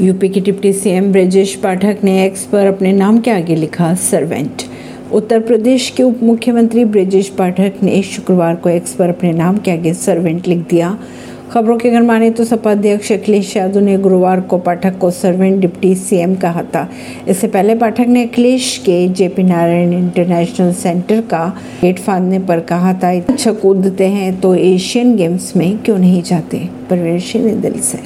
UP के deputy CM Brajesh Pathak ने x पर अपने नाम के आगे लिखा सर्वेंट। उत्तर प्रदेश के उप मुख्यमंत्री ब्रजेश पाठक ने शुक्रवार को एक्स पर अपने नाम के आगे सर्वेंट लिख दिया। खबरों के अगर माने तो सपा अध्यक्ष अखिलेश यादव ने गुरुवार को पाठक को सर्वेंट डिप्टी सीएम कहा था। इससे पहले पाठक ने अखिलेश के जेपी नारायण इंटरनेशनल सेंटर का गेट फाड़ने पर कहा था अच्छा कूदते हैं तो एशियन गेम्स में क्यों नहीं जाते? परवेश दिल से।